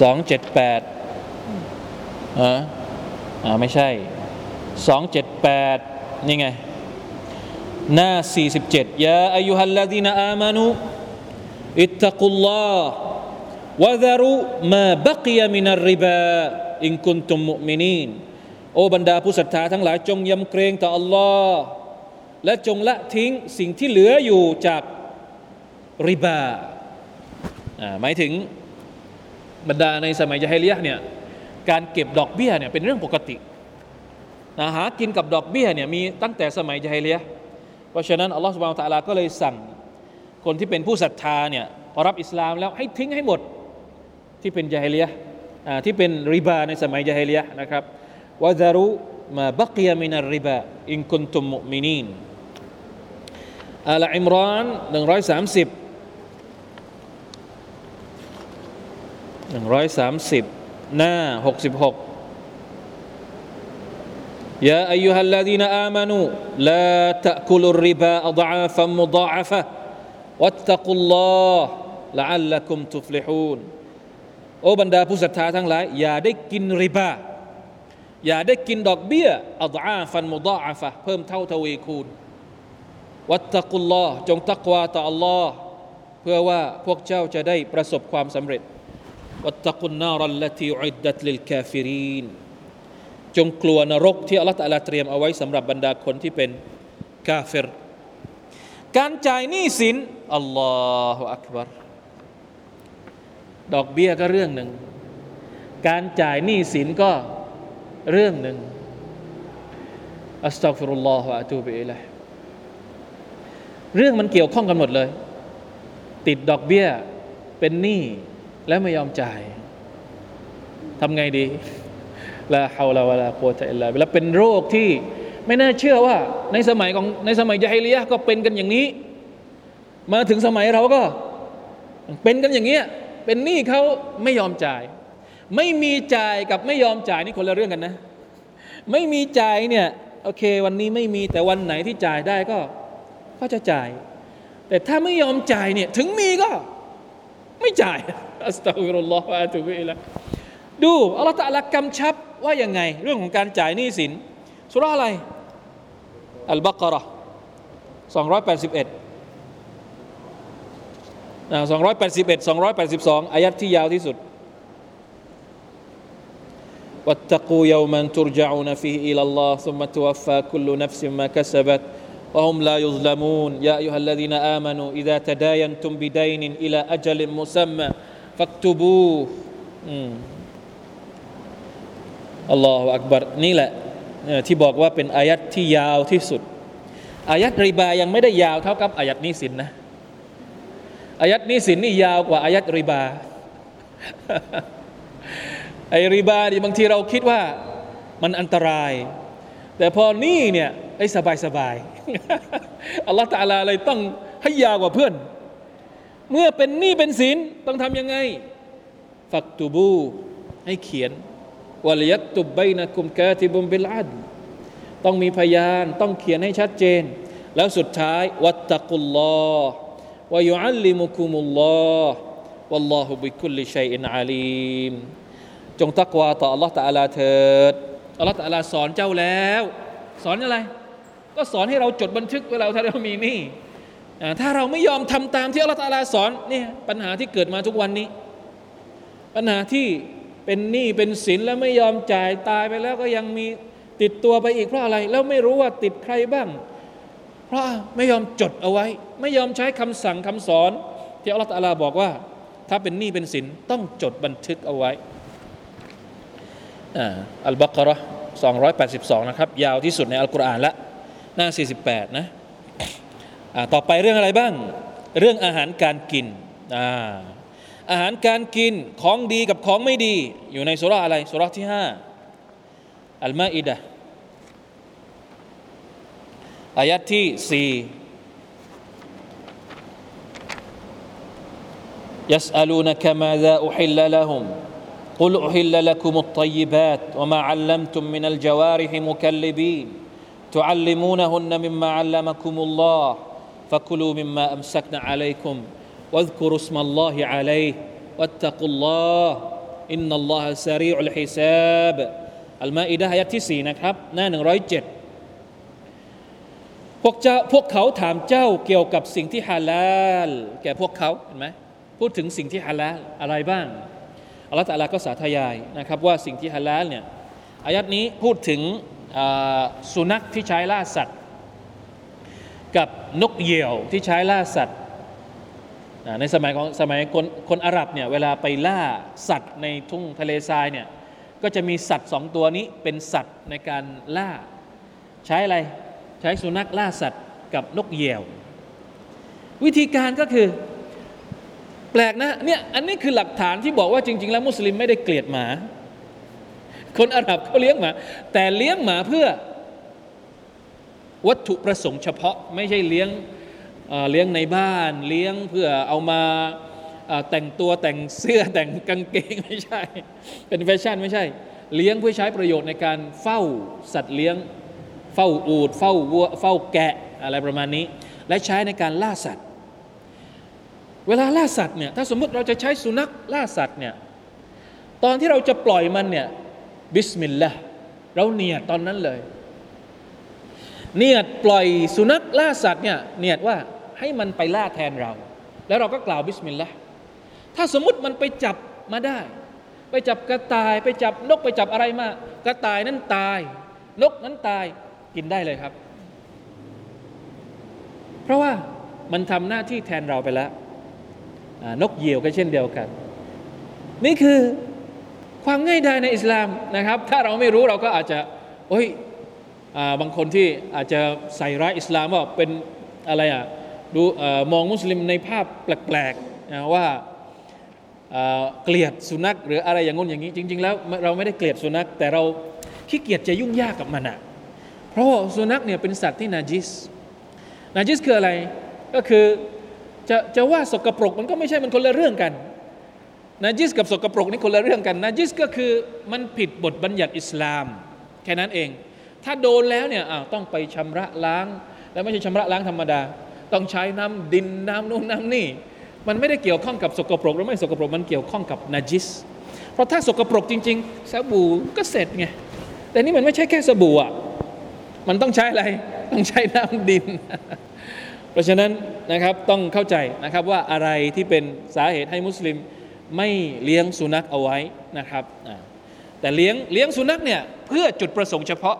สองเจ็ดแปดอ่าอ่าไม่ใช่สองเจ็ดแปดนี่ไง หน้าสี่สิบเจ็ดยาอายุฮัลลาดีนอามานุอิตตะกุลลอฮ์วะดารุมาบักยามินาริบาอินคุนตุมมุมินีนโอบรรดาผู้ศรัทธาทั้งหลายจงยำเกรงต่ออัลลอฮ์และจงละทิ้งสิ่งที่เหลืออยู่จากริบาหมายถึง บรรดาในสมัยยะฮิลียะเนี่ยการเก็บดอกเบี้ยเนี่ยเป็นเรื่องปกตินะหากินกับดอกเบี้ยเนี่ยมีตั้งแต่สมัยยะฮิลียะเพราะฉะนั้นอัลลอฮฺสุบานตะลาก็เลยสั่งคนที่เป็นผู้ศรัทธาเนี่ยพอรับอิสลามแล้วให้ทิ้งให้หมดที่เป็นยะฮิลียะที่เป็นริบาในสมัยยะฮิลียะนะครับวะซารุมาบักยามินาริบาอินคุนตุมมุมินีนอัลอิมราน หนึ่งร้อยสามสิบหน้าหกสิบหกยาอายุฮัลลาดีนอามานุลาตะกุลุริบาอัฎอาฟัมมุฎอาฟะวัตตะกุลลอฮ์ละอัลละกุมตุฟลิฮูนโอ้บรรดาผู้ศรัทธาทั้งหลาย อย่าได้กินริบา อย่าได้กินดอกเบี้ยأضعافا مضاعفةเพิ่มเท่าทวีคูณ واتقوا اللهจงตักวาต่ออัลลอฮ์เพื่อว่าพวกเจ้าจะได้ประสบความสำเร็จ واتقوا النار التي أعدت للكافرينจงกลัวนรกที่อัลลอฮฺตะลาเตรียมเอาไว้สำหรับบรรดาคนที่เป็นกาเฟรการจ่ายหนี้สินالله أكبرดอกเบี้ยก็เรื่องหนึ่ง การจ่ายหนี้สินก็เรื่องหนึ่งอัสตัฟิรุลลอฮฺอะตูบิอิลัยเรื่องมันเกี่ยวข้องกันหมดเลย ติดดอกเบี้ยเป็นหนี้ แล้วไม่ยอมจ่ายทำไงดีลาฮาวลาวะลาโคตะอิลลาแล้วเป็นโรคที่ไม่น่าเชื่อว่า ในสมัยของในสมัยยะฮิลียะก็เป็นกันอย่างนี้ มาถึงสมัยเราก็ เป็นกันอย่างเงี้ยเป็นหนี้เขาไม่ยอมจ่าย ไม่มีจ่ายกับไม่ยอมจ่ายนี่คนละเรื่องกันนะ ไม่มีจ่ายเนี่ยโอเค วันนี้ไม่มีแต่วันไหนที่จ่ายได้ก็ก็จะจ่าย แต่ถ้าไม่ยอมจ่ายเนี่ยถึงมีก็ ไม่จ่าย อัสตัฟิรุลลอฮฺอะตุบิอิละดูอัลลอฮฺตะลากำชับว่ายังไง เรื่องของการจ่ายหนี้สินสุราอะไรอัลบักระสองร้อยแปดสิบเอ็ดสองร้อยแปดสิบเอ็ดสองร้อยแปดสิบสองอายัดที่ยาวที่สุด واتقوا يوما ترجعون فيه إلى الله ثم توفى كل نفس ما كسبت وهم لا يظلمون يا أيها الذين آمنوا إذا تداينتم بدين إلى أجل مسمى ฟักตูบูอัลลอฮฺอักบารนี่แหละที่บอกว่าเป็นอายัดที่ยาวที่สุด อายัดริบายังไม่ได้ยาวเท่ากับอายัดนิสินนะอายัดนิสินนี่ยาวกว่าอายัดริบาไอริบานี่บางทีเราคิดว่ามันอันตราย แต่พอนี่เนี่ยไอ้สบายสบายอัลลอฮฺตาลาเลยต้องให้ยาวกว่าเพื่อน เมื่อเป็นหนี้เป็นสินต้องทำยังไง ฟักตูบูให้เขียนวลยักตุบใบนะกุมกาติบุมบิลอัดต้องมีพยานต้องเขียนให้ชัดเจน แล้วสุดท้าย วัตตะกุลลอฮ์วายุอัลลิมุคุมุลลอฮ์วัลลอฮุบิคุลิชัยอินอาลีมจงตักวาต่อ Allah ตะอาลาเถิด Allah ตะอาลาสอนเจ้าแล้ว สอนอะไร ก็สอนให้เราจดบันทึกเวลาถ้าเรามีนี่ ถ้าเราไม่ยอมทำตามที่ Allah ตะอาลาสอนนี่ปัญหาที่เกิดมาทุกวันนี้ ปัญหาที่เป็นหนี้เป็นสินแล้วไม่ยอมจ่ายตายไปแล้วก็ยังมีติดตัวไปอีกเพราะอะไร แล้วไม่รู้ว่าติดใครบ้าง เพราะไม่ยอมจดเอาไว้ ไม่ยอมใช้คำสั่งคำสอน ที่อัลลอฮฺาลาบอกว่า ถ้าเป็นหนี้เป็นสินต้องจดบันทึกเอาไว้อัลบักรอ282 นะครับ ยาวที่สุดในอัลกุรอานละหน้า 48 นะ ต่อไปเรื่องอะไรบ้าง เรื่องอาหารการกิน อาหารการกินของดีกับของไม่ดี อยู่ในสุราอะไรสุราที่ห้าอัลมาอิดะอายัดที่สี่ يسألونك ماذا أحل لهم قل أحل لكم الطيبات وما علمتم من الجوارح مكلبين تعلمونهن مما علمكم الله ฟักลูมิมมาอัมสักนะอะลัยคุมวัซกุรุสมัลลอฮิอะลัยวัตตะกุลลอฮอินนัลลอฮะซารีอุลฮิซาบอัลมาอิดะฮ์อายะที่ 4 นะครับ หน้า 107 พวกเจ้าพวกเขาถามเจ้าเกี่ยวกับสิ่งที่ฮาลาล แก่พวกเขาเห็นไหมพูดถึงสิ่งที่ฮาลาล อะไรบ้างอัลลอฮฺตะลาก็สาธยายนะครับว่าสิ่งที่ฮาลาลเนี่ยอายัดนี้พูดถึงสุนัขที่ใช้ล่าสัตว์ กับนกเหยี่ยวที่ใช้ล่าสัตว์ในสมัยของสมัยคนคนอาหรับเนี่ยเวลาไปล่าสัตว์ในทุ่งทะเลทรายเนี่ยก็จะมีสัตว์สองตัวนี้เป็นสัตว์ในการล่า ใช้อะไรใช้สุนัขล่าสัตว์กับนกเหยี่ยว วิธีการก็คือแปลกนะเนี่ยอันนี้คือหลักฐานที่บอกว่าจริง ๆ แล้วมุสลิมไม่ได้เกลียดหมา คนอาหรับเขาเลี้ยงหมา แต่เลี้ยงหมาเพื่อ วัตถุประสงค์เฉพาะไม่ใช่เลี้ยงเลี้ยงในบ้าน เลี้ยงเพื่อเอามาแต่งตัวแต่งเสื้อแต่งกางเกงไม่ใช่ เป็นแฟชั่นไม่ใช่ เลี้ยงเพื่อใช้ประโยชน์ในการเฝ้าสัตว์เลี้ยง เฝ้าอูดเฝ้าวัวเฝ้าแกะอะไรประมาณนี้ และใช้ในการล่าสัตว์ เวลาล่าสัตว์เนี่ยถ้าสมมติเราจะใช้สุนัขล่าสัตว์เนี่ยตอนที่เราจะปล่อยมันเนี่ย بسم الله เราเนียตอนนั้นเลย เนียตปล่อยสุนัขล่าสัตว์เนี่ยเนียตว่าให้มันไปล่าแทนเรา แล้วเราก็กล่าว بسم اللهถ้าสมมติมันไปจับมาได้ ไปจับกระต่ายไปจับนกไปจับอะไรมากระต่ายนั้นตาย นกนั้นตายกินได้เลยครับ เพราะว่ามันทำหน้าที่แทนเราไปแล้วนกเหยี่ยวก็เช่นเดียวกัน นี่คือความง่ายดายในอิสลามนะครับ ถ้าเราไม่รู้เราก็อาจจะโอ้ย บางคนที่อาจจะใส่ร้ายอิสลามว่าเป็นอะไรอะดูมองมุสลิมในภาพแปลกๆว่าเกลียดสุนัขหรืออะไรอย่างงู้นอย่างนี้ จริง ๆ แล้วเราไม่ได้เกลียดสุนัขแต่เราขี้เกียจจะยุ่งยากกับมันอะเพราะสุนัขเนี่ยเป็นสัตว์ที่นาจิสนาจิสคืออะไรก็คือจะจะว่าสกปรกมันก็ไม่ใช่มันคนละเรื่องกันนาจิสกับสกปรกนี่คนละเรื่องกันนาจิสก็คือมันผิดบทบัญญัติอิสลาม แค่นั้นเอง ถ้าโดนแล้วเนี่ยต้องไปชำระล้าง แล้วไม่ใช่ชำระล้างธรรมดา ต้องใช้น้ำดินน้ำนู่นน้ำนี่ มันไม่ได้เกี่ยวข้องกับสกปรกหรือไม่สกปรกมันเกี่ยวข้องกับนาจิส เพราะถ้าสกปรกจริงๆสบู่ก็เสร็จไงแต่นี่มันไม่ใช่แค่สบู่อะมันต้องใช้อะไรต้องใช้น้ำดิน เพราะฉะนั้นนะครับต้องเข้าใจนะครับว่าอะไรที่เป็นสาเหตุให้มุสลิมไม่เลี้ยงสุนัขเอาไว้นะครับแต่เลี้ยงเลี้ยงสุนัขเนี่ยเพื่อจุดประสงค์เฉพาะ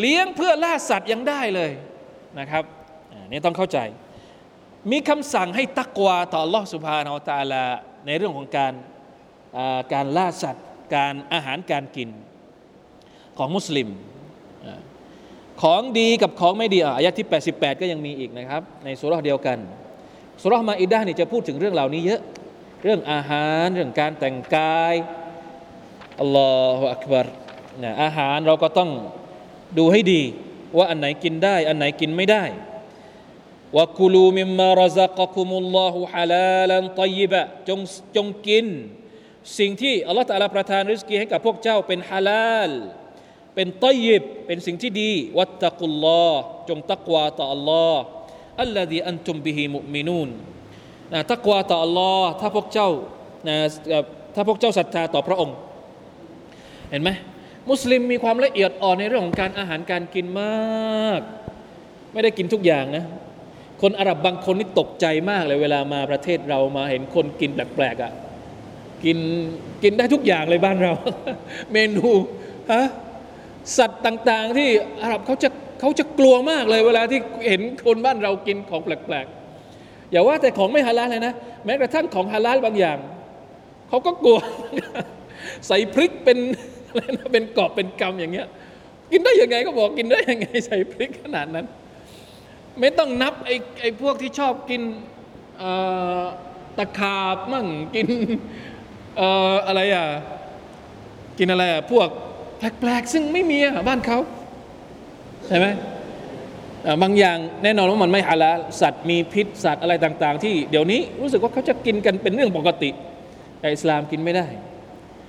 เลี้ยงเพื่อล่าสัตว์ยังได้เลยนะครับนี่ต้องเข้าใจ มีคำสั่งให้ตักวาต่อลอสุภานาอัตาลาในเรื่องของการการล่าสัตว์ การอาหารการกินของมุสลิม ของดีกับของไม่ดีอายะที่ 88 ก็ยังมีอีกนะครับ ในสุราเดียวกันสุรามาอิดานี่จะพูดถึงเรื่องเหล่านี้เยอะ เรื่องอาหารเรื่องการแต่งกายอัลลอฮฺอักบารอาหารเราก็ต้อง ดูให้ดี ว่าอันไหนกินได้ อันไหนกินไม่ได้วกุลูมิมมารซักกุมุลลอฮุฮะลาลันตยิบะจงจงกิน สิ่งที่อัลลอฮฺตะลาประทานริสกีให้กับพวกเจ้าเป็นฮาลาลเป็นตยิบเป็นสิ่งที่ดี วัตตะกุลลอฮ์จงตักวาต่ออัลลอฮ์อัลลอฮีอันตุมบิฮิมุมินูนนะตักวาต่ออัลลอฮ์ถ้าพวกเจ้านะถ้าพวกเจ้าศรัทธาต่อพระองค์ เห็นไหม มุสลิมมีความละเอียดอ่อนในเรื่องของการอาหารการกินมาก ไม่ได้กินทุกอย่างนะ คนอาหรับบางคนนี่ตกใจมากเลยเวลามาประเทศเรามาเห็นคนกินแปลกๆอะ่ะกินกินได้ทุกอย่างเลยบ้านเรา เมนูฮะสัตว์ต่างๆ ที่อาหรับเขาจะเขาจะกลัวมากเลย เวลาที่เห็นคนบ้านเรากินของแปลกๆอย่าว่าแต่ของไม่ฮาลาลเลยนะ แม้กระทั่งของฮาลาลบางอย่างเขาก็กลัว ใส่พริกเป็น อะไรนะเป็นกอบเป็นกำอย่างเงี้ย กินได้ยังไงก็บอกกินได้ยังไงใส่พริกขนาดนั้น ไม่ต้องนับไอ้ไอ้พวกที่ชอบกินตะขาบมั่งกินเอ่ออะไรอะกินอะไรอะพวกแปลกๆซึ่งไม่มีอะบ้านเขาใช่ไหมบางอย่างแน่นอนว่ามันไม่ฮาลาสัตว์มีพิษสัตว์อะไรต่าง ๆ ที่เดี๋ยวนี้รู้สึกว่าเขาจะกินกันเป็นเรื่องปกติ แต่อิสลามกินไม่ได้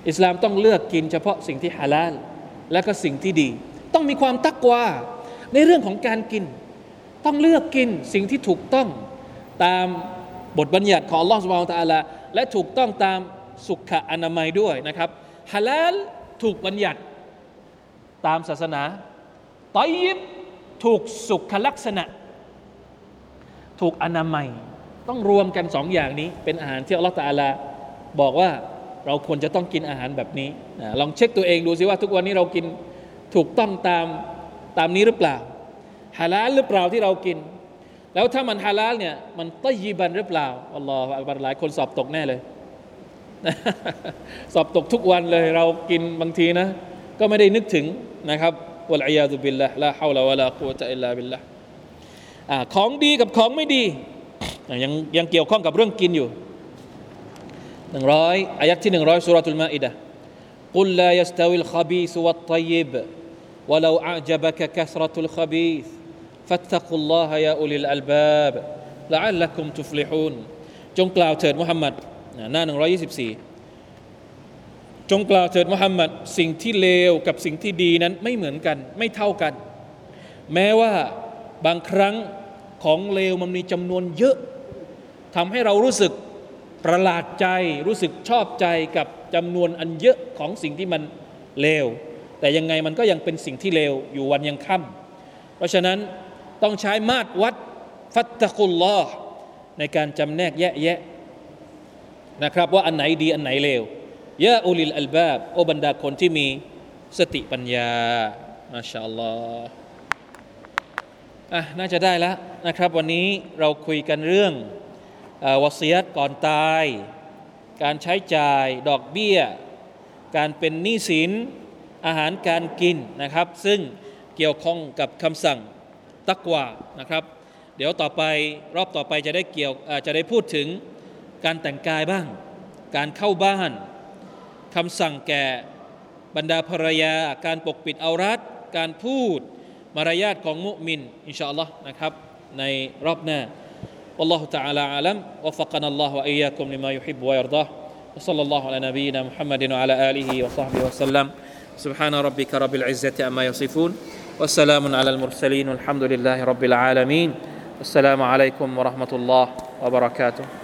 อิสลามต้องเลือกกินเฉพาะสิ่งที่ฮาลาลและก็สิ่งที่ดี ต้องมีความตักวาในเรื่องของการกิน ต้องเลือกกินสิ่งที่ถูกต้องตามบทบัญญัติของลอสุบานตอาลาและถูกต้องตามสุขอนามัยด้วยนะครับฮาลาลถูกบัญญัติตามศาสนาตอยิบถูกสุขลักษณะ ถูกอนามัย ต้องรวมกันสองอย่างนี้ เป็นอาหารที่อัลลอฮฺตอาลาบอกว่า เราควรจะต้องกินอาหารแบบนี้นะลองเช็คตัวเองดูสิว่าทุกวันนี้เรากินถูกต้องตามตามนี้หรือเปล่าฮาลาลหรือเปล่าที่เรากิน แล้วถ้ามันฮาลาลเนี่ยมันตยีบันหรือเปล่าอัลลอฮฺอักบัรหลายคนสอบตกแน่เลย สอบตกทุกวันเลยเรากินบางทีนะ ก็ไม่ได้นึกถึงนะครับวะลัยยาตุบิลละลาฮาวลาวะลากุวะตะอิลลาบิลละของดีกับของไม่ดียังยังเกี่ยวข้องกับเรื่องกินอยู่ หนึ่งร้อยอายัดที่หนึ่งร้อยสุรทูลมาอิดะ قل لا يستوي الخبيث والطيب ولو أعجبك كثرة الخبيث فاتقوا الله يا أولي الألباب لعلكم تفلحون จงกล่าวเถิดมุฮัมมัดหน้า124 จงกล่าวเถิดมุฮัมมัดสิ่งที่เลวกับสิ่งที่ดีนั้นไม่เหมือนกัน ไม่เท่ากัน แม้ว่าบางครั้งของเลวมันมีจำนวนเยอะทำให้เรารู้สึก ประหลาดใจรู้สึกชอบใจกับจำนวนอันเยอะของสิ่งที่มันเลว แต่ยังไงมันก็ยังเป็นสิ่งที่เลวอยู่วันยังค่ำเพราะฉะนั้นต้องใช้มาตรวัดฟัตตะกุลลอฮ์ในการจำแนกแยะแยะนะครับว่าอันไหนดีอันไหนเลวยะอุลิลอัลบาบโอบรรดาคนที่มีสติปัญญามาชาอัลลอฮ์อะน่าจะได้แล้วนะครับ วันนี้เราคุยกันเรื่อง วสียตก่อนตาย การใช้จ่ายดอกเบี้ย การเป็นหนี้สินอาหารการกินนะครับ ซึ่งเกี่ยวข้องกับคำสั่งตักวานะครับ เดี๋ยวต่อไปรอบต่อไปจะได้เกี่ยวจะได้พูดถึงการแต่งกายบ้าง การเข้าบ้านคำสั่งแก่บรรดาภรรยา การปกปิดเอารัดการพูดมารยาทของมุมิน อินชาอัลลอฮ์นะครับ ในรอบหน้า والله تعالى أعلم. وفقنا الله وإياكم لما يحب ويرضاه. وصلى الله على نبينا محمد وعلى آله وصحبه وسلم. سبحان ربك رب العزة أما يصفون. والسلام على المرسلين والحمد لله رب العالمين. السلام عليكم ورحمة الله وبركاته.